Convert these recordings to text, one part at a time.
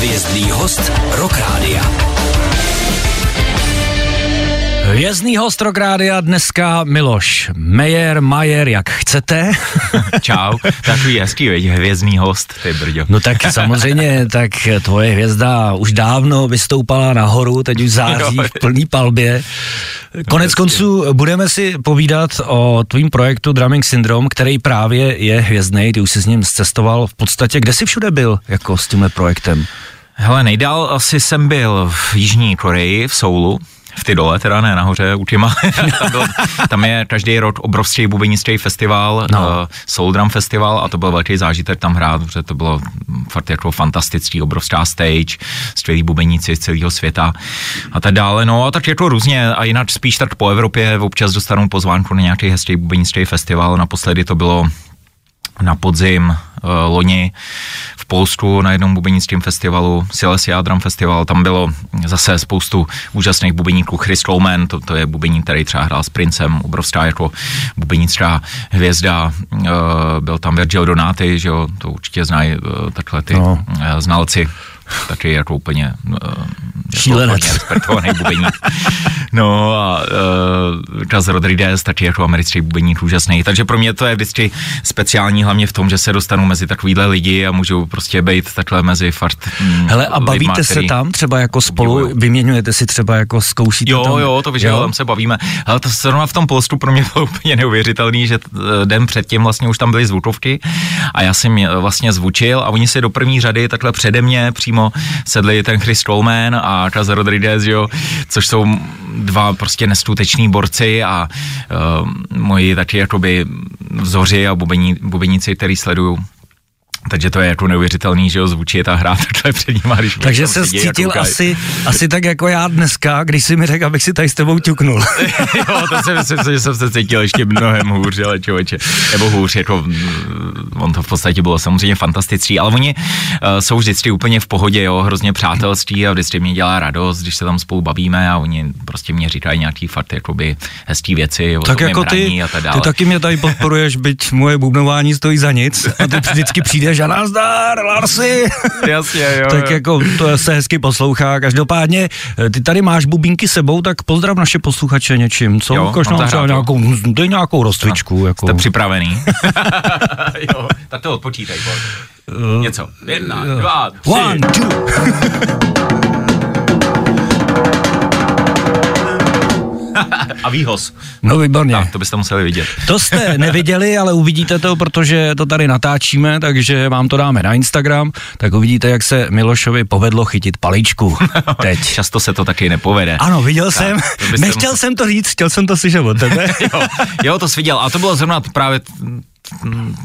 Hvězdný host Rock Rádia. Hvězdný host Rock Rádia dneska Miloš Mejer, Majer, jak chcete. Čau, takový hezký, veď, hvězdný host, ty brďo. No tak samozřejmě, tak tvoje hvězda už dávno vystoupala nahoru, teď už září v plný palbě. Konec konců budeme si povídat o tvým projektu Drumming Syndrome, který právě je hvězdný, ty už jsi s ním cestoval v podstatě, kde jsi všude byl jako s tímhle projektem? Hele, nejdál asi jsem byl v Jižní Koreji, v Soulu, v ty dole, teda ne nahoře, u Tima. tam, byl, tam je každý rok obrovský bubenický festival, no. uh, Soul Drum Festival a to byl velký zážitek tam hrát, protože to bylo fakt jako fantastický, obrovská stage, skvělí bubeníci z celého světa a tak dále. No a tak jako různě a jinak spíš tak po Evropě občas dostanu pozvánku na nějaký hezký bubenický festival. Naposledy to bylo na podzim uh, loni v Polsku na jednom bubenickém festivalu, Silesia Drum Festival, tam bylo zase spoustu úžasných bubeníků, Chris Coleman, to, to je bubeník, který třeba hrál s Princem, obrovská jako bubenická hvězda, uh, byl tam Virgil Donati, že jo, to určitě znají uh, takhle ty no. uh, znalci taky jako úplně Šílenec. Jako respektovaný bubeník. No a uh, Chaz Rodriguez, taky jako americký bubeník úžasný. Takže pro mě to je vždycky speciální, hlavně v tom, že se dostanu mezi takovýhle lidi a můžu prostě být takhle mezi fart. Mm, Hele, a bavíte lidma, se tam třeba jako spolu, obdivuju. vyměňujete si třeba jako zkoušíte Jo, tam? jo, to víš, jo? tam se bavíme. Ale to zrovna v tom Polsku pro mě bylo úplně neuvěřitelný, že den předtím vlastně už tam byly zvukovky a já jsem vlastně zvučil a oni si do první řady takhle přede mě přímo sedli ten Chris Coleman a Casa Rodriguez, jo, což jsou dva prostě neskuteční borci a uh, moji taky jakoby vzoři a bubení, bubeníci, který sleduju takže to je jako neuvěřitelný, že jo, zvučí ta hra takhle před ním. Když Takže se cítil asi, asi tak jako já dneska, když jsi mi řekl, abych si tady s tebou ťuknul. jo, to si myslím, že jsem se cítil ještě mnohem hůř, ale člověče, nebo hůř, jako on to v podstatě bylo samozřejmě fantastický, ale oni uh, jsou vždycky úplně v pohodě, jo, hrozně přátelství a vždycky mě dělá radost, když se tam spolu bavíme a oni prostě mě říkají nějaký fakt jakoby hezký věci. Jo, tak jako ty, a ty taky mě tady podporuješ, byť moje bubnování stojí za nic a ty vždycky přijde že nazdar, Larsi. Jasně, jo. tak jako to se hezky poslouchá. Každopádně, eh, ty tady máš bubínky sebou, tak pozdrav naše posluchače něčím, co? Jo, Ukaž nám třeba nějakou, dej nějakou rozcvičku. No, jako. Jste připravený? jo, tak to odpočítaj, Uh, Něco. Jedna, uh, dva, tři. One, two. a výhoz. No výborně. Tak, to byste museli vidět. To jste neviděli, ale uvidíte to, protože to tady natáčíme, takže vám to dáme na Instagram, tak uvidíte, jak se Milošovi povedlo chytit paličku. Teď. Často se to taky nepovede. Ano, viděl tak, jsem. Nechtěl musel... jsem to říct, chtěl jsem to slyšet od tebe. jo, jo, to jsi viděl. A to bylo zrovna právě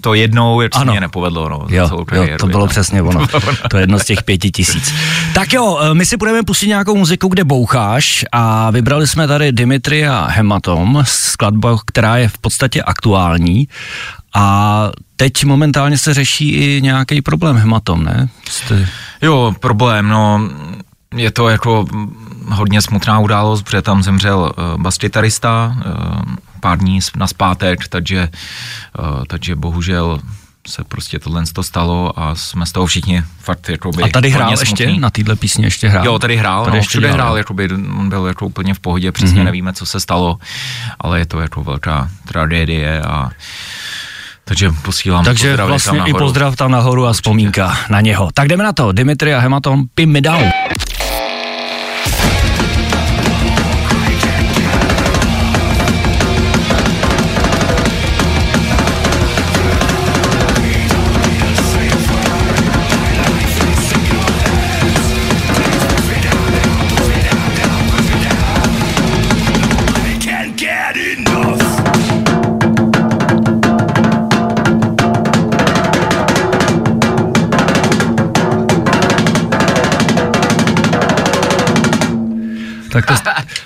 to jednou, jak se mě nepovedlo. No, jo, jo, kariéru, to bylo no. přesně ono. to je jedno z těch pěti tisíc. Tak jo, eh, my si budeme pustit nějakou muziku, kde boucháš a vybrali jsme tady Dimitri a Hematom, skladba, která je v podstatě aktuální a teď momentálně se řeší i nějaký problém Hematom, ne? Jste... Jo, problém, no je to jako hodně smutná událost, protože tam zemřel uh, baskytarista, uh, pár dní na zpátek, takže, uh, takže bohužel se prostě tohle to stalo a jsme z toho všichni fakt jakoby A tady hrál smutný. ještě? Na téhle písni ještě hrál? Jo, tady hrál, tady no, všude hrál, hrál jakoby, on byl jako úplně v pohodě, přesně mm-hmm. nevíme, co se stalo, ale je to jako velká tragédie a takže posílám Takže vlastně tam i pozdrav tam nahoru a vzpomínka na něho. Tak jdeme na to. Dimitri a Hematon, Pim me down.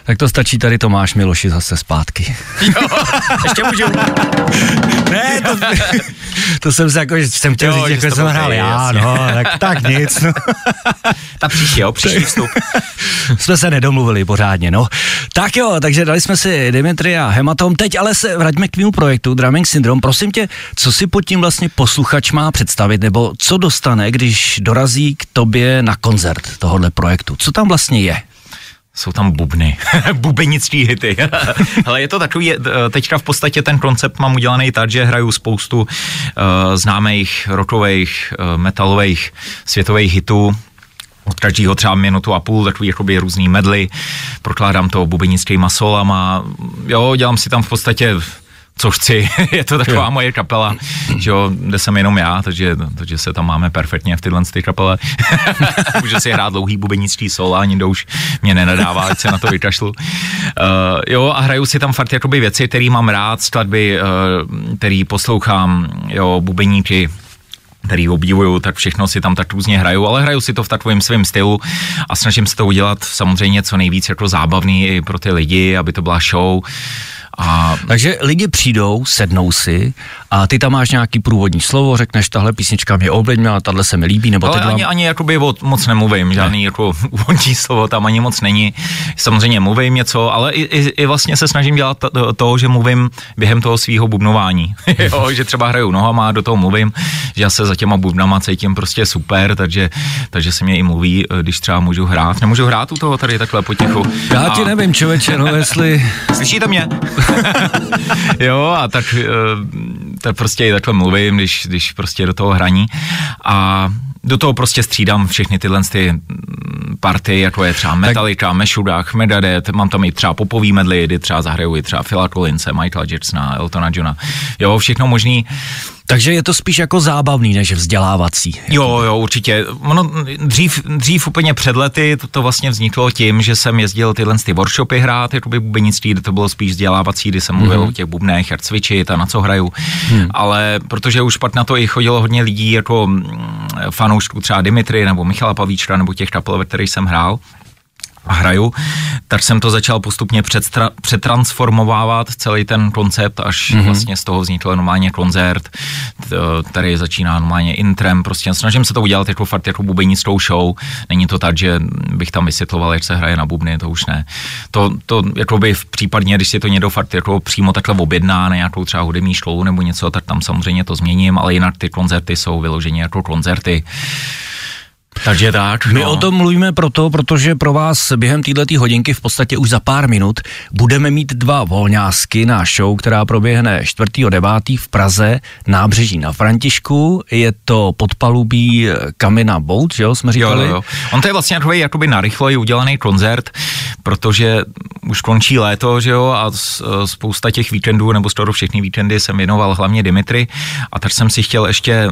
Tak to stačí tady Tomáš Miloši zase zpátky. Jo, ještě můžu. ne, to, to jsem se jako, jsem chtěl jo, říct, jako jsem hrál já, no, tak, tak nic. No. Ta příště, jo, příští vstup. jsme se nedomluvili pořádně, no. Tak jo, takže dali jsme si Dimitri a Hematom. Teď ale se vraťme k tvému projektu Drumming Syndrome. Prosím tě, co si pod tím vlastně posluchač má představit, nebo co dostane, když dorazí k tobě na koncert tohohle projektu? Co tam vlastně je? Jsou tam bubny, bubenický hity. Ale je to takový, teďka v podstatě ten koncept mám udělaný tak, že hraju spoustu uh, známých rockových, uh, metalových světových hitů, od každého třeba minutu a půl, takový jakoby různý medly, prokládám to bubenickýma solama, jo, dělám si tam v podstatě co chci, je to taková jo. moje kapela, že jo, kde jsem jenom já, takže, takže se tam máme perfektně v tyhle ty kapele. Můžu si hrát dlouhý bubenický sol a nikdo už mě nenadává, ať se na to vykašlu. Uh, jo, a hraju si tam fakt jakoby věci, které mám rád, skladby, uh, který poslouchám, jo, bubeníky, který obdivuju, tak všechno si tam tak různě hraju, ale hraju si to v takovém svém stylu a snažím se to udělat samozřejmě co nejvíc jako zábavný i pro ty lidi, aby to byla show. A... Takže lidi přijdou, sednou si a ty tam máš nějaký průvodní slovo, řekneš, tahle písnička mě ovlivnila, tahle se mi líbí, nebo Ale ani, ani jakoby o, moc nemluvím, žádný ne. jako úvodní slovo tam ani moc není. Samozřejmě mluvím něco, ale i, i, i vlastně se snažím dělat to, to, že mluvím během toho svého bubnování. jo, že třeba hraju nohama, do toho mluvím, že já se za těma bubnama cítím prostě super, takže, takže se mě i mluví, když třeba můžu hrát. Nemůžu hrát u toho tady takhle potichu. Já a... ti nevím, člověče, no jestli... Slyšíte mě? jo, a tak, eh, tak prostě i takhle mluvím, když, když prostě do toho hraní. A do toho prostě střídám všechny tyhle ty mm, party, jako je třeba Metallica, Meshuggah, Megadeth, mám tam i třeba popový medly, kdy třeba zahraju i třeba Phila Collinse, Michaela Jacksona, Eltona Johna. Jo, všechno možný. Takže je to spíš jako zábavný než vzdělávací. Jo, jo, určitě. Ono dřív, dřív úplně před lety to, to vlastně vzniklo tím, že jsem jezdil tyhle ty workshopy hrát, jako by bubenictví, kde to bylo spíš vzdělávací, kdy jsem mluvil mm-hmm. o těch bubnech, jak cvičit a na co hraju. Hmm. Ale protože už pak na to i chodilo hodně lidí, jako mm, fanoušků třeba Dimitry nebo Michala Pavíčka nebo těch kapel, ve kterých jsem hrál, a hraju, tak jsem to začal postupně předstra- přetransformovávat celý ten koncept, až mm-hmm. vlastně z toho vznikl normálně koncert, který začíná normálně intrem, prostě snažím se to udělat jako fakt jako bubenickou show, není to tak, že bych tam vysvětloval, jak se hraje na bubny, to už ne. To, to jako by v případně, když si to někdo fakt jako přímo takhle objedná na nějakou třeba hudební show nebo něco, tak tam samozřejmě to změním, ale jinak ty koncerty jsou vyloženě jako koncerty. Takže tak. My no. o tom mluvíme proto, protože pro vás během této hodinky v podstatě už za pár minut budeme mít dva volňásky na show, která proběhne 4.9. v Praze, nábřeží na Františku. Je to podpalubí Kamina Boat, že jo, jsme říkali? Jo, jo, jo. On to je vlastně takový jakoby narychlo udělaný koncert, protože už končí léto, že jo, a spousta těch víkendů, nebo skoro všechny víkendy jsem věnoval hlavně Dimitry a tak jsem si chtěl ještě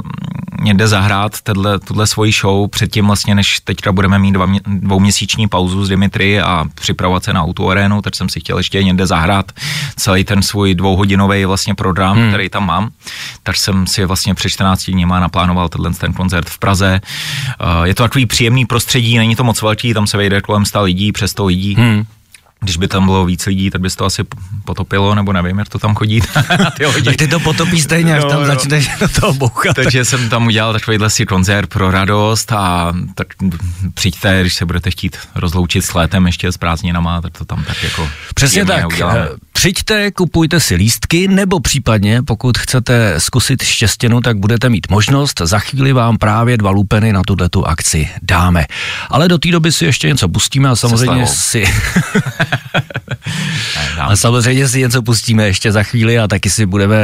někde zahrát tenhle, tuhle svoji show předtím vlastně, než teďka budeme mít dva, dvouměsíční pauzu s Dimitry a připravovat se na autoarénu, tak jsem si chtěl ještě někde zahrát celý ten svůj dvouhodinový vlastně program, hmm. který tam mám. Tak jsem si vlastně před 14 dní má naplánoval tenhle ten koncert v Praze. Eh, je to takový příjemný prostředí, není to moc velký, tam se vejde kolem 100 lidí, přes 100 lidí. Hmm když by tam bylo víc lidí, tak by to asi potopilo, nebo nevím, jak to tam chodí na ty tak ty to potopí stejně, až no, tam no. začneš do toho bouchat. Takže jsem tam udělal takovýhle si koncert pro radost a tak přijďte, když se budete chtít rozloučit s létem ještě s prázdninama, tak to tam tak jako Přesně tak. Uděláme. Přijďte, kupujte si lístky, nebo případně, pokud chcete zkusit štěstěnu, tak budete mít možnost. Za chvíli vám právě dva lupeny na tuto tu akci dáme. Ale do té doby si ještě něco pustíme a samozřejmě si... a samozřejmě si něco pustíme ještě za chvíli a taky si budeme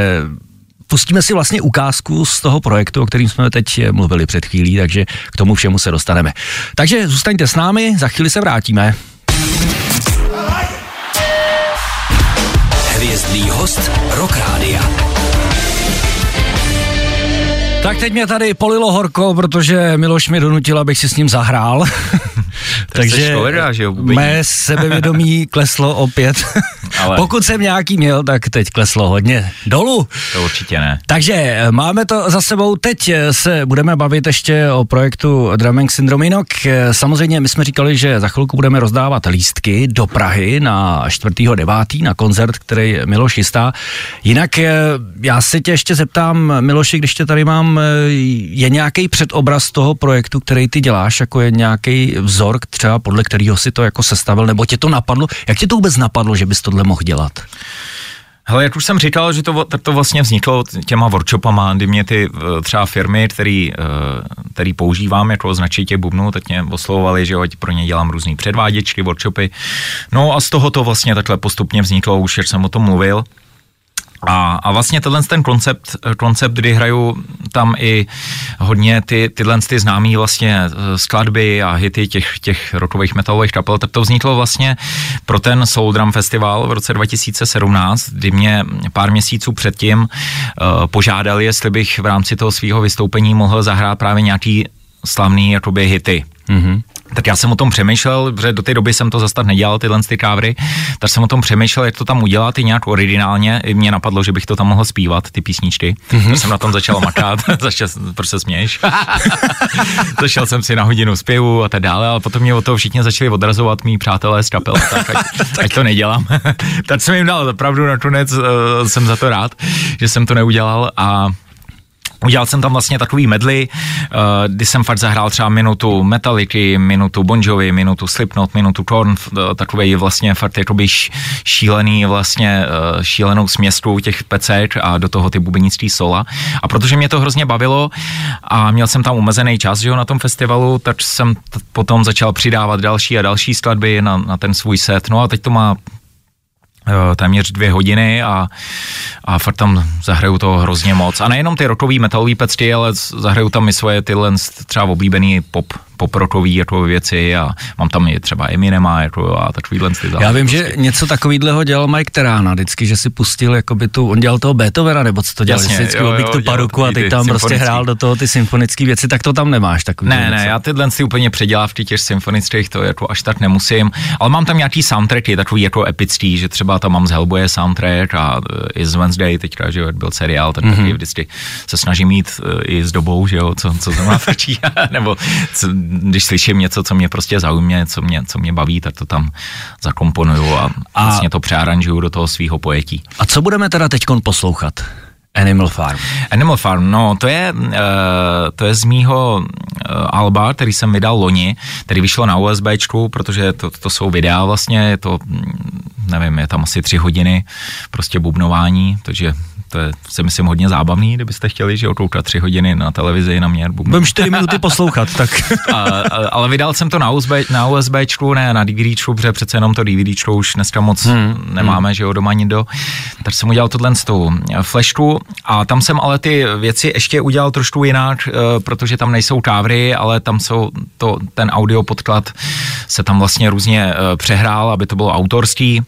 pustíme si vlastně ukázku z toho projektu, o kterým jsme teď mluvili před chvílí, takže k tomu všemu se dostaneme. Takže zůstaňte s námi, za chvíli se vrátíme. Hvězdný host Rock Rádia. Tak teď mě tady polilo horko, protože Miloš mi donutil, abych si s ním zahrál. Takže člověka, že jo, mé sebevědomí kleslo opět. Ale... Pokud jsem nějaký měl, tak teď kleslo hodně dolů. To určitě ne. Takže eh, máme to za sebou. Teď eh, se budeme bavit ještě o projektu Drumming Syndrome. Jinak eh, samozřejmě my jsme říkali, že za chvilku budeme rozdávat lístky do Prahy na 4.9. na koncert, který Miloš chystá. Jinak já se tě ještě zeptám, Miloši, když tě tady mám, je nějaký předobraz toho projektu, který ty děláš, jako je nějaký vzor, třeba podle kterého si to jako sestavil, nebo tě to napadlo? Jak tě to vůbec napadlo, že bys tohle mohl dělat? Hele, jak už jsem říkal, že to, to vlastně vzniklo těma workshopama, kdy mě ty eh, třeba firmy, který, eh, který používám jako označit těch bubnů, tak mě oslovovali, že jo, pro ně dělám různý předváděčky, workshopy. No a z toho to vlastně takhle postupně vzniklo, už jak jsem o tom mluvil. A, a vlastně tenhle ten koncept, koncept, kdy hraju tam i hodně ty, tyhle ty známý vlastně eh, skladby a hity těch, těch rockových metalových kapel, tak to vzniklo vlastně pro ten Soul Drum Festival v roce 2017, kdy mě pár měsíců předtím uh, požádali, jestli bych v rámci toho svého vystoupení mohl zahrát právě nějaký slavný jakoby hity. Mm-hmm. Tak já jsem o tom přemýšlel, protože do té doby jsem to zase tak nedělal, tyhle ty kávry, tak jsem o tom přemýšlel, jak to tam udělat i nějak originálně. I mě napadlo, že bych to tam mohl zpívat, ty písničky. Mm-hmm. Tak jsem na tom začal makat, začal, proč se směješ? Zašel jsem si na hodinu zpěvu a tak dále, ale potom mě o toho všichni začali odrazovat mý přátelé z kapel, tak ať, tak. ať to nedělám. tak jsem jim dal opravdu nakonec, uh, jsem za to rád, že jsem to neudělal a Udělal jsem tam vlastně takový medley, uh, kdy jsem fakt zahrál třeba minutu Metallica, minutu Bon Jovi, minutu Slipknot, minutu Korn, uh, takový vlastně fakt jakoby šílený vlastně uh, šílenou směstu těch pecek a do toho ty bubenický sola. A protože mě to hrozně bavilo a měl jsem tam omezený čas, že jo, na tom festivalu, tak jsem potom začal přidávat další a další skladby na, na ten svůj set. No a teď to má Eh, téměř dvě hodiny a, a fakt tam zahraju to hrozně moc. A nejenom ty rokový metalový pecty, ale zahraju tam i svoje tyhle třeba oblíbený pop poprokový jako věci a mám tam i třeba Eminema jako a takovýhle ty Já vím, že něco takového dělal Mike Terána vždycky, že si pustil jakoby tu, on dělal toho Beethovena, nebo co to dělal, Jasně, vždycky jo, jo, tu paruku a teď tam prostě hrál do toho ty symfonické věci, tak to tam nemáš takový. Ne, ne, já tyhle si úplně předělávky těch symfonických, to jako až tak nemusím, ale mám tam nějaký soundtracky, takový jako epický, že třeba tam mám z Hellboye soundtrack a eh, i z Wednesday teďka, že byl seriál, tak mm-hmm. vždycky se snažím mít eh, i s dobou, že jo, co, co to má nebo co, když slyším něco, co mě prostě zaujmě, co mě, co mě baví, tak to tam zakomponuju a, a vlastně to přearanžuju do toho svého pojetí. A co budeme teda teď poslouchat? Animal Farm. Animal Farm, no to je, uh, to je z mýho uh, alba, který jsem vydal loni, který vyšlo na USBčku, protože to, to jsou videa vlastně, je to, mm, nevím, je tam asi tři hodiny prostě bubnování, takže to je, si myslím, hodně zábavný, kdybyste chtěli, že okoukat tři hodiny na televizi na mě. Budeme čtyři minuty poslouchat, tak. a, a, ale vydal jsem to na, USB, na USBčku, ne na DVDčku, protože přece jenom to DVDčko už dneska moc hmm, nemáme, hmm. že jo, doma nikdo. Tak jsem udělal tohle s tou flashku a tam jsem ale ty věci ještě udělal trošku jinak, eh, protože tam nejsou kávry, ale tam jsou to, ten audio podklad se tam vlastně různě eh, přehrál, aby to bylo autorský.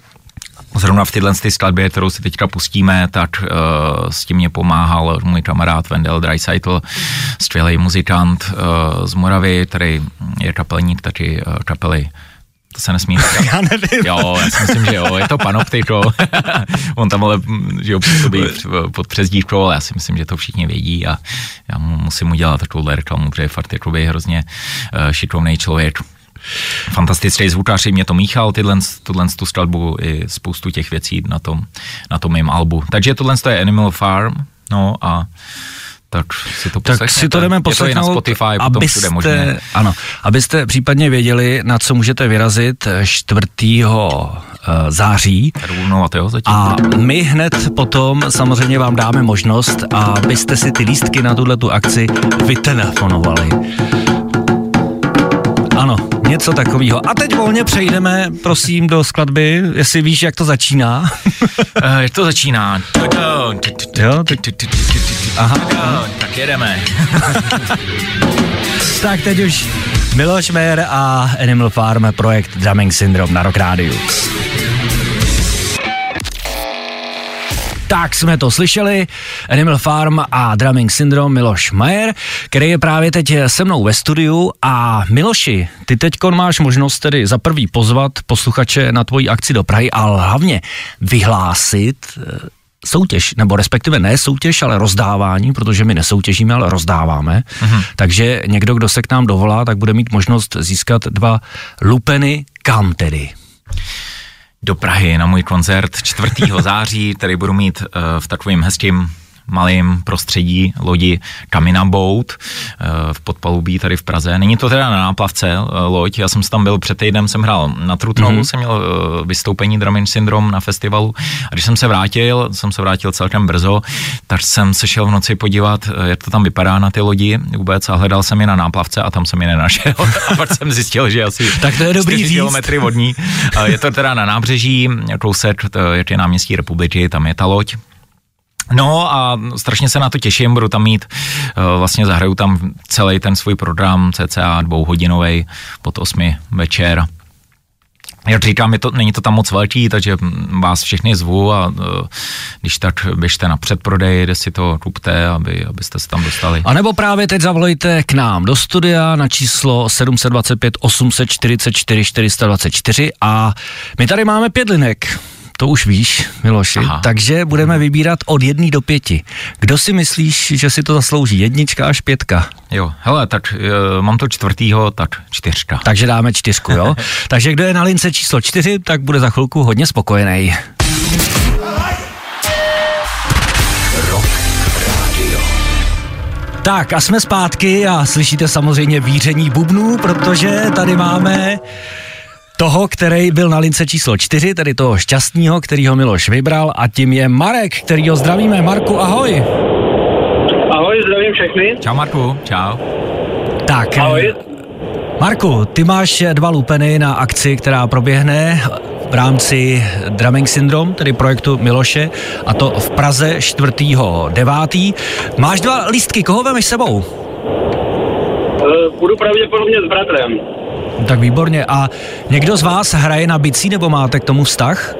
Zrovna v tyhle ty skladbě, kterou si teďka pustíme, tak uh, s tím mě pomáhal můj kamarád Wendell Dreisaitl, skvělý muzikant uh, z Moravy, který je kapelník taky uh, kapely to se nesmí říkat. Já nevím. Jo, já si myslím, že jo, je to panoptiko. On tam ale, že jo, působí pod přezdívkou, ale já si myslím, že to všichni vědí a já mu musím udělat takovou reklamu, protože je fakt jakoby hrozně šikovný člověk fantastický zvukař, mě to míchal, tyhle, tuhle tu skladbu i spoustu těch věcí na tom, na tom mým albu. Takže tohle je Animal Farm, no a tak si to Tak si to jdeme poslechnout, je to na Spotify, abyste, možné. Ano, abyste případně věděli, na co můžete vyrazit 4. Eh, září. A my hned potom samozřejmě vám dáme možnost, abyste si ty lístky na tuhle tu akci vytelefonovali. Něco takového. A teď volně přejdeme, prosím, do skladby, jestli víš, jak to začíná. uh, jak to začíná? Jo, Aha. Tak jedeme. tak teď už Miloš Mayer a Animal Farm projekt Drumming Syndrome na Rock Radio. Tak jsme to slyšeli. Animal Farm a Drumming Syndrome Miloš Majer, který je právě teď se mnou ve studiu. A Miloši, ty teď máš možnost tedy za prvý pozvat posluchače na tvoji akci do Prahy, ale hlavně vyhlásit eh, soutěž, nebo respektive ne soutěž, ale rozdávání, protože my nesoutěžíme, ale rozdáváme. Mm-hmm. Takže někdo, kdo se k nám dovolá, tak bude mít možnost získat dva lupeny. Kam tedy? Do Prahy na můj koncert 4. září, který budu mít uh, v takovém hezkém malém prostředí lodi Kamina Boat eh, v podpalubí tady v Praze. Není to teda na náplavce eh, loď, já jsem tam byl před týdnem, jsem hrál na Trutnovu, mm-hmm. jsem měl eh, vystoupení Drumming Syndrome na festivalu a když jsem se vrátil, jsem se vrátil celkem brzo, tak jsem se šel v noci podívat, jak to tam vypadá na ty lodi vůbec a hledal jsem je na náplavce a tam jsem je nenašel. a pak jsem zjistil, že asi tak to je dobrý kilometry vodní. Je to teda na nábřeží, kousek, je to náměstí republiky, tam je ta loď. No a strašně se na to těším, budu tam mít, eh, vlastně zahraju tam celý ten svůj program cca dvouhodinový pod osmi večer. Jak říkám, je to, není to tam moc velký, takže vás všechny zvu a uh, když tak běžte na předprodej, kde si to kupte, aby, abyste se tam dostali. A nebo právě teď zavolejte k nám do studia na číslo 725 844 424 a my tady máme pět linek to už víš, Miloši, Aha. takže budeme vybírat od jedné do pěti. Kdo si myslíš, že si to zaslouží? Jednička až pětka? Jo, hele, tak uh, mám to čtvrtýho, tak čtyřka. Takže dáme čtyřku, jo? takže kdo je na lince číslo čtyři, tak bude za chvilku hodně spokojený. Tak a jsme zpátky a slyšíte samozřejmě víření bubnů, protože tady máme toho, který byl na lince číslo 4, tedy toho šťastního, který ho Miloš vybral a tím je Marek, který ho zdravíme. Marku, ahoj. Ahoj, zdravím všechny. Čau Marku, čau. Tak, ahoj. Marku, ty máš dva lupeny na akci, která proběhne v rámci Drumming Syndrome, tedy projektu Miloše, a to v Praze 4.9. Máš dva lístky, koho vemeš sebou? Uh, budu pravděpodobně s bratrem. Tak výborně. A někdo z vás hraje na bicí nebo máte k tomu vztah?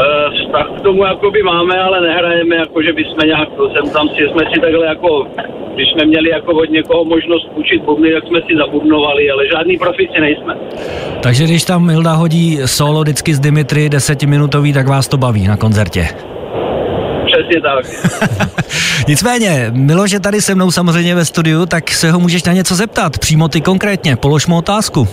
Eh, vztah k tomu jakoby máme, ale nehrajeme, jako že bychom nějak, jsem tam si, jsme si takhle jako, když jsme měli jako od někoho možnost učit bubny, tak jsme si zabubnovali, ale žádný profici nejsme. Takže když tam Milda hodí solo vždycky z Dimitry desetiminutový, tak vás to baví na koncertě? Přesně tak. Nicméně, Miloš je tady se mnou samozřejmě ve studiu, tak se ho můžeš na něco zeptat, přímo ty konkrétně, polož mu otázku.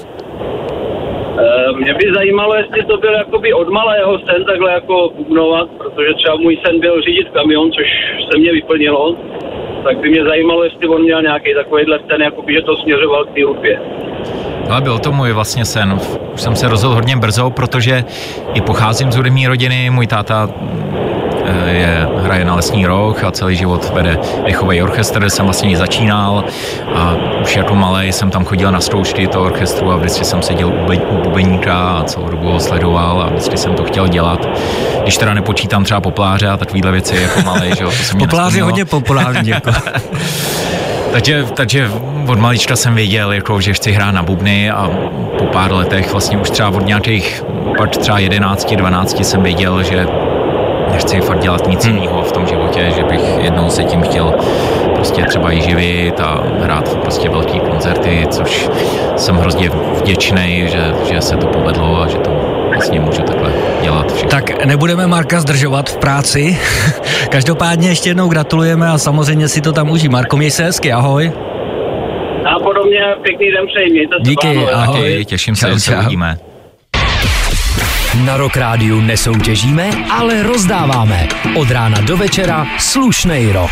Eh, mě by zajímalo, jestli to byl jakoby od malého sen takhle jako bubnovat, protože třeba můj sen byl řídit kamion, což se mě vyplnilo, tak by mě zajímalo, jestli on měl nějaký takovýhle sen, jakoby, že to směřoval k té hudbě. Ale byl to můj vlastně sen. Už jsem se rozhodl hodně brzo, protože i pocházím z hudební rodiny. Můj táta je, hraje na lesní roh a celý život vede dechový orchestr, kde jsem vlastně začínal a už jako malý jsem tam chodil na zkoušky toho orchestru a vždycky jsem seděl u, u bubeníka a celou dobu ho sledoval a vždycky jsem to chtěl dělat. Když teda nepočítám třeba popláře a takovýhle věci jako malý, že jo, to se mě Poplář je hodně populární, jako. takže, takže od malička jsem věděl, jako, že chci hrát na bubny a po pár letech, vlastně už třeba od nějakých, pak třeba 11, 12 jsem věděl, že nechci fakt dělat nic hmm. jiného v tom životě, že bych jednou se tím chtěl prostě třeba i živit a hrát prostě velký koncerty, což jsem hrozně vděčný, že, že se to povedlo a že to vlastně můžu takhle dělat všechno. Tak nebudeme Marka zdržovat v práci. Každopádně ještě jednou gratulujeme a samozřejmě si to tam uží. Marko, měj se hezky, ahoj. A podobně pěkný den přeji, mějte se Díky, ahoj. Taky, těším se, že se uvidíme. Na Rock Rádiu nesoutěžíme, ale rozdáváme. Od rána do večera slušnej rok.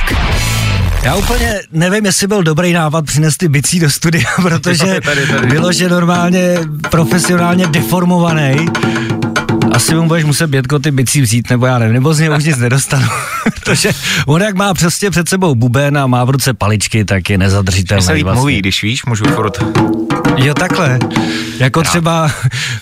Já úplně nevím, jestli byl dobrý nápad přinést ty bicí do studia, protože tady, tady. bylo, že normálně profesionálně deformovaný. Asi mu budeš muset Bětko ty bicí vzít, nebo já nevím, nebo z něj už nic nedostanu. Protože on jak má přesně před sebou buben a má v ruce paličky, tak je nezadržitelný. Se vlastně. mluví, když víš, můžu furt... Jo, takhle. Jako třeba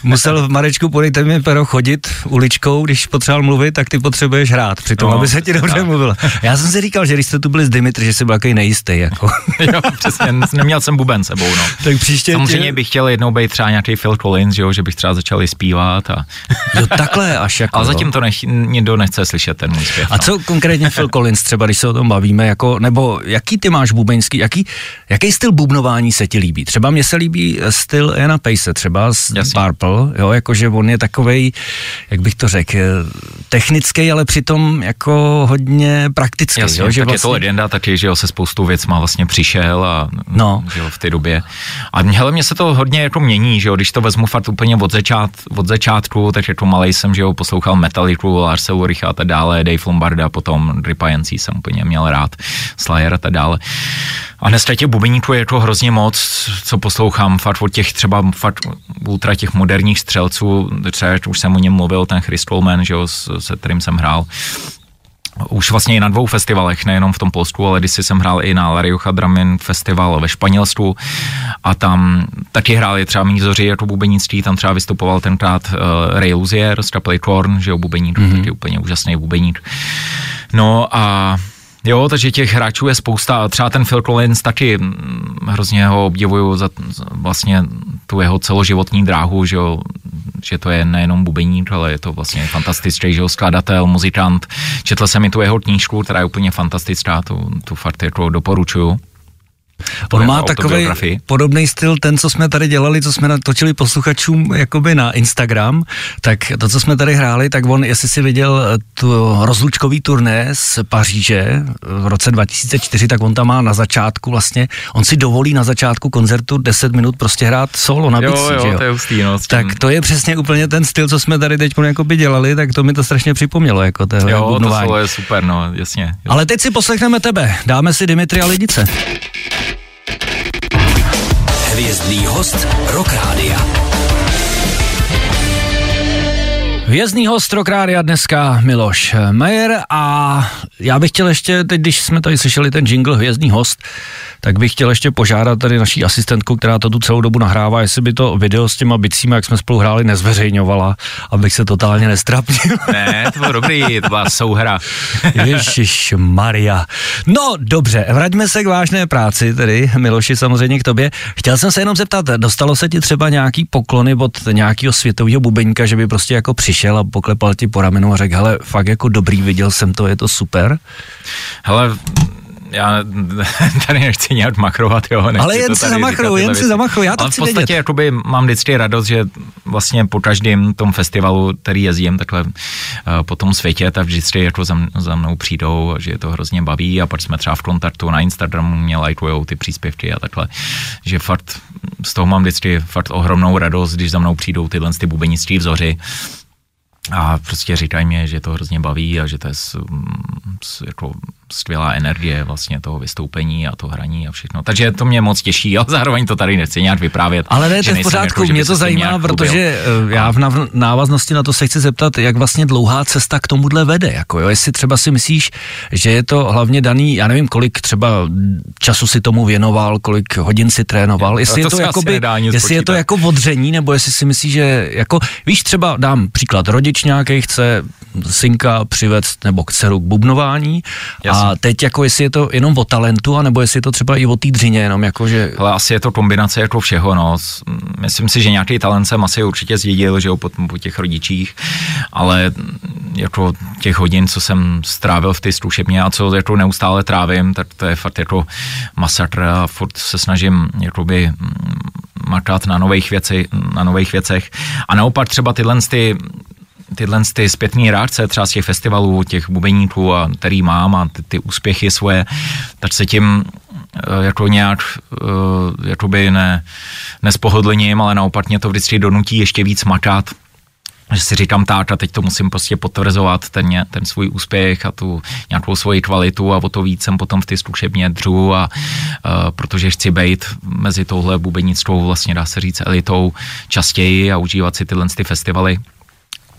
musel v Marečku podejte mi pero chodit uličkou, když potřeboval mluvit, tak ty potřebuješ hrát přitom, No, aby se ti dobře tak. mluvil. Já jsem si říkal, že když jste tu byli s Dimitri, že jsi byl takový nejistý, jako. jo, přesně, neměl jsem buben sebou, no. tak příště Samozřejmě tě... bych chtěl jednou být třeba nějaký Phil Collins, že, jo, že bych třeba začal i zpívat. A... Jo, takhle až jako. Ale zatím to nech, nikdo nechce slyšet ten můj zpěv. A co konkrétně Phil Collins třeba, když se o tom bavíme, jako, nebo jaký ty máš bubeňský, jaký, jaký styl bubnování se ti líbí? Třeba mně se líbí styl Jana Pace, třeba z Jasně. Purple, jo, jakože on je takovej, jak bych to řekl, technický, ale přitom jako hodně praktický, Jasně, jo, že tak vlastně... je to legenda taky, že jo, se spoustu věcma vlastně přišel a No. že jo, v té době. A hele, mně se to hodně jako mění, že jo, když to vezmu fakt úplně od, začát, od začátku, tak jako malej jsem, že jo, poslouchal Metallicu, Lars Ulrich a tak dále, Dave Lombarda, potom Dripajencí jsem úplně měl rád, Slayer a tak dále. A dneska těch bubeníků je to hrozně moc, co poslouchám, fakt od těch třeba fakt ultra těch moderních střelců, třeba už jsem o něm mluvil, ten Chris Coleman, že jo, se kterým jsem hrál, už vlastně i na dvou festivalech, nejenom v tom Polsku, ale když jsem hrál i na La Rioja Dramin festival ve Španělsku a tam taky hráli třeba Mízoři jako bubenictví, tam třeba vystupoval tenkrát uh, Ray Luzier z kapely Korn, že jo, bubeník, mm-hmm. taky úplně úžasný bubeník. No a Jo, takže těch hráčů je spousta. Třeba ten Phil Collins taky mm, hrozně ho obdivuju za vlastně tu jeho celoživotní dráhu, že, jo, že to je nejenom bubeník, ale je to vlastně fantastický, že jo, skladatel, muzikant. Četl jsem i tu jeho knížku, která je úplně fantastická, tu, tu fakt jako doporučuju. On má takový podobný styl, ten, co jsme tady dělali, co jsme natočili posluchačům jakoby na Instagram, tak to, co jsme tady hráli, tak on, jestli si viděl eh, tu rozlučkový turné z Paříže eh, v roce 2004, tak on tam má na začátku vlastně, on si dovolí na začátku koncertu 10 minut prostě hrát solo na bicí, jo, že jo, to je hustý, no. Tak to je přesně úplně ten styl, co jsme tady teď jakoby dělali, tak to mi to strašně připomnělo, jako tohle jo, to solo je super, no, jasně. Ale teď si poslechneme tebe, dáme si Dimitri a Lidice. Hvězdný host Rock Rádia. Hvězdný host Rock Rádia dneska Miloš Majer a já bych chtěl ještě, teď když jsme tady slyšeli ten jingle Hvězdný host, tak bych chtěl ještě požádat tady naší asistentku, která to tu celou dobu nahrává, jestli by to video s těma bicíma, jak jsme spolu hráli, nezveřejňovala, abych se totálně nestrapnil. Ne, to bylo dobrý, to byla souhra. Ježíš Maria. No dobře, vraťme se k vážné práci, tedy Miloši samozřejmě k tobě. Chtěl jsem se jenom zeptat, dostalo se ti třeba nějaký poklony od nějakého světového bubeníka, že by prostě jako přišel a poklepal ti po ramenu a řekl, hele, fakt jako dobrý, viděl jsem to, je to super. Hele, já tady nechci nějak machrovat, jo. Nechci Ale jen tady zamachruj, jen si věci. zamachruj, já to Ale v podstatě vědět. jakoby mám vždycky radost, že vlastně po každém tom festivalu, který jezdím takhle uh, po tom světě, tak vždycky jako za, za mnou přijdou, že je to hrozně baví a pak jsme třeba v kontaktu na Instagramu mě lajkujou ty příspěvky a takhle, že fakt z toho mám vždycky fakt ohromnou radost, když za mnou přijdou tyhle ty bubenictví vzory a prostě říkají mi, že to hrozně baví a že to je s, s, jako skvělá energie vlastně toho vystoupení a to hraní a všechno. Takže to mě moc těší, ale zároveň to tady nechci nějak vyprávět. Ale ne, to je v nejsem pořádku, jako, mě to zajímá, protože eh, já v návaznosti na to se chci zeptat, jak vlastně dlouhá cesta k tomuhle vede, jako jo, jestli třeba si myslíš, že je to hlavně daný, já nevím, kolik třeba času si tomu věnoval, kolik hodin si trénoval, jestli to je to, jakoby, jestli je to jako odření, nebo jestli si myslíš, že jako, víš, třeba dám příklad, rodič nějaký chce synka přivést nebo k dceru k bubnování a Jasně. teď jako jestli je to jenom o talentu, anebo jestli je to třeba i o té dřině, jenom jako, že Hele, asi je to kombinace jako všeho, no. Myslím si, že nějaký talent jsem asi určitě zdědil, že jo, po, po těch rodičích, ale jako těch hodin, co jsem strávil v té zkušebně a co jako neustále trávím, tak to je fakt jako masakr a furt se snažím jakoby makat na nových, věci, na nových věcech. A naopak třeba tyhle ty tyhle ty zpětní reakce třeba z těch festivalů, těch bubeníků, a, který mám a ty, ty úspěchy svoje, tak se tím eh, jako nějak eh, jakoby ne, nespohodlním, ale naopak mě to vždycky donutí ještě víc makat, že si říkám tak a teď to musím prostě potvrzovat, ten, ten svůj úspěch a tu nějakou svoji kvalitu a o to víc jsem potom v ty zkušebně dřu a uh, protože chci být mezi touhle bubenickou vlastně dá se říct elitou častěji a užívat si tyhle ty festivaly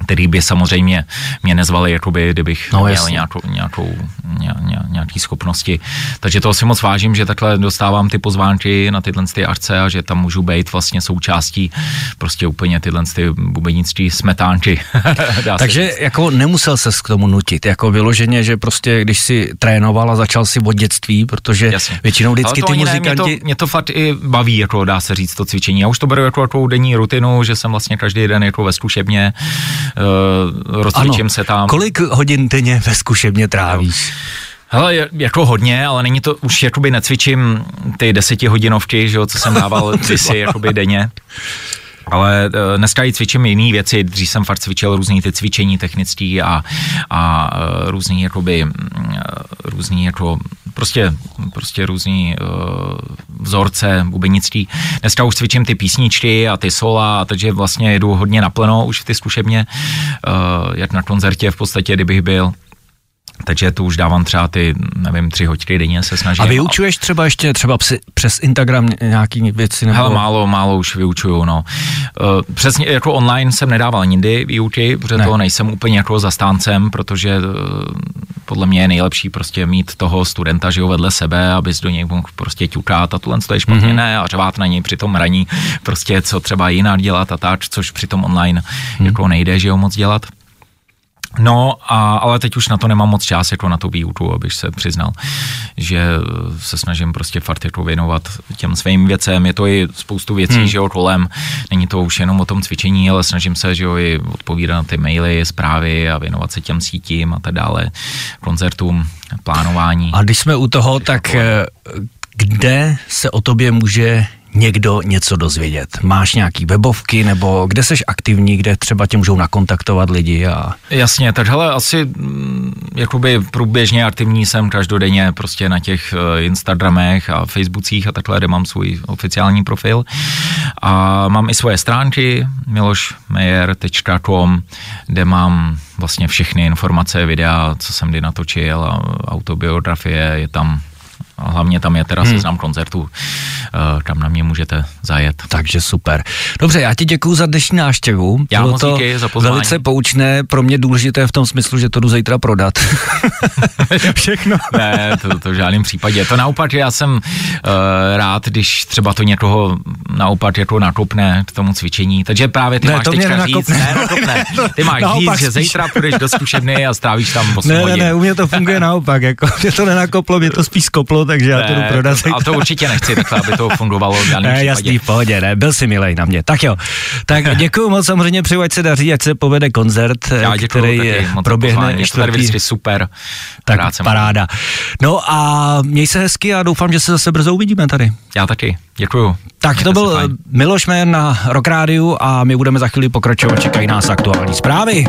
který by samozřejmě mě nezvali, jakoby, kdybych No, měl nějakou, nějakou, ně, ně, nějaký schopnosti. Takže to si moc vážím, že takhle dostávám ty pozvánky na tyhle ty akce a že tam můžu být vlastně součástí prostě úplně tyhle ty bubenické smetánky. Se Takže říct. jako nemusel ses k tomu nutit, jako vyloženě, že prostě když si trénoval a začal si od dětství, protože Jasně. většinou vždycky ty ani ne, muzikanti... mě, to, mě to fakt i baví, jako dá se říct, to cvičení. Já už to beru jako takovou denní rutinu, že jsem vlastně každý den jako ve zkušebně, rozcvičím se tam. Kolik hodin denně ve zkušebně trávíš? Hele, jako hodně, ale není to, už jakoby necvičím ty desetihodinovky, že jo, co jsem dával kdysi jakoby denně. Ale eh, dneska i cvičím jiné věci, dřív jsem fakt cvičil různý ty cvičení technický a, a eh, různý jakoby, mm, eh, různý jako, prostě, prostě různý uh, vzorce bubenický. Dneska už cvičím ty písničky a ty sola, a takže vlastně jedu hodně naplno už v ty zkušebně, uh, jak na koncertě v podstatě, kdybych byl. Takže tu už dávám třeba ty, nevím, tři hoďky denně se snažím. A vyučuješ třeba ještě třeba psi, přes Instagram nějaký věci? Nebo... Hele, málo, málo už vyučuju, no. Uh, přesně jako online jsem nedával nikdy výuky, protože Ne. toho nejsem úplně jako zastáncem, protože uh, podle mě je nejlepší prostě mít toho studenta, že ho vedle sebe, abys do něj mohl prostě ťukat a tohle to je špatně, Mhm. mm-hmm. ne, a řvát na něj při tom hraní, prostě co třeba jinak dělat a tak, což při tom online mm. jako nejde, že ho moc dělat. No, a, ale teď už na to nemám moc čas, jako na tu výuku, abych se přiznal, že eh, se snažím prostě fakt jako věnovat těm svým věcem. Je to i spoustu věcí, hmm. že jo, kolem. Není to už jenom o tom cvičení, ale snažím se, že jo, i odpovídat na ty maily, zprávy a věnovat se těm sítím a tak dále, koncertům, plánování. A když jsme u toho, tak eh, kde se o tobě může někdo něco dozvědět? Máš nějaký webovky, nebo kde seš aktivní, kde třeba tě můžou nakontaktovat lidi a... Jasně, tak hele, asi mm, jakoby průběžně aktivní jsem každodenně prostě na těch eh, Instagramech a Facebookích a takhle, kde mám svůj oficiální profil. A mám i svoje stránky milošmejer.com, kde mám vlastně všechny informace, videa, co jsem kdy natočil a autobiografie, je tam a hlavně tam je teda seznam koncertů, eh, kam na mě můžete zajet. Takže super. Dobře, já ti děkuji za dnešní návštěvu. Já Bylo moc to díky za pozvání. velice poučné, pro mě důležité v tom smyslu, že to jdu zítra prodat. Všechno. Ne, to, to v žádném případě. To naopak, já jsem uh, rád, když třeba to někoho naopak jako nakopne k tomu cvičení. Takže právě ty Ne, máš to mě teďka říct, ne, nakopne. Ty máš Naopak říct, že zítra půjdeš do zkušebny a strávíš tam 8 Ne, ne, hodin. ne, u mě to funguje naopak, jako mě to nenakoplo, mě to spíš skoplo, takže já to jdu prodat. to, ale to určitě nechci takhle, aby to fungovalo v Ne, případě. jasný, v pohodě, ne, byl si milej na mě. Tak jo, tak děkuji moc, samozřejmě přeju, ať se daří, ať se povede koncert, Já děkuju který taky proběhne. Je to tady vždycky super. Tak paráda. No a měj se hezky a doufám, že se zase brzo uvidíme tady. Já taky. Děkuju. Tak Mějte to byl. Miloš Mér na Rock Rádiu a my budeme za chvíli pokračovat, čekají nás aktuální zprávy.